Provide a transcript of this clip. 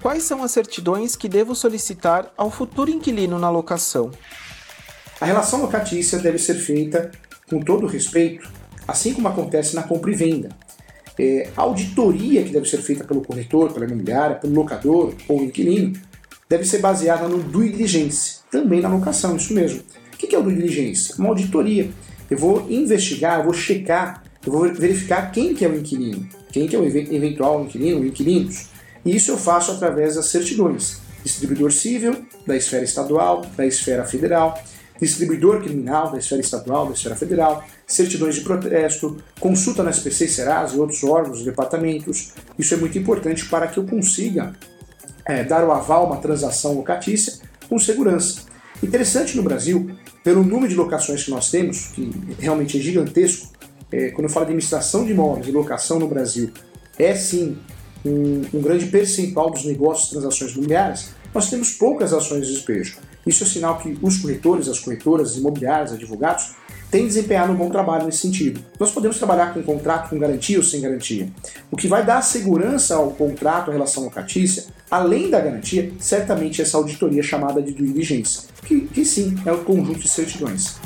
Quais são as certidões que devo solicitar ao futuro inquilino na locação? A relação locatícia deve ser feita com todo respeito, assim como acontece na compra e venda. É, a auditoria que deve ser feita pelo corretor, pela imobiliária, pelo locador ou inquilino, deve ser baseada no due diligence, também na locação, isso mesmo. O que é o due diligence? Uma auditoria. Eu vou investigar, eu vou checar, eu vou verificar quem que é o inquilino, quem que é o eventual inquilino, inquilinos. E isso eu faço através das certidões. Distribuidor civil, da esfera estadual, da esfera federal, distribuidor criminal da esfera estadual, da esfera federal, certidões de protesto, consulta na SPC e Serasa e outros órgãos departamentos. Isso é muito importante para que eu consiga é, dar o aval a uma transação locatícia com segurança. Interessante no Brasil, pelo número de locações que nós temos, que realmente é gigantesco, é, quando eu falo de administração de imóveis e locação no Brasil, é sim um, um grande percentual dos negócios e transações imobiliárias, nós temos poucas ações de despejo. Isso é sinal que os corretores, as corretoras, as imobiliárias, advogados, têm desempenhado um bom trabalho nesse sentido. Nós podemos trabalhar com contrato com garantia ou sem garantia. O que vai dar segurança ao contrato, à relação locatícia, além da garantia, certamente é essa auditoria chamada de due diligence, que, que sim é o conjunto de certidões.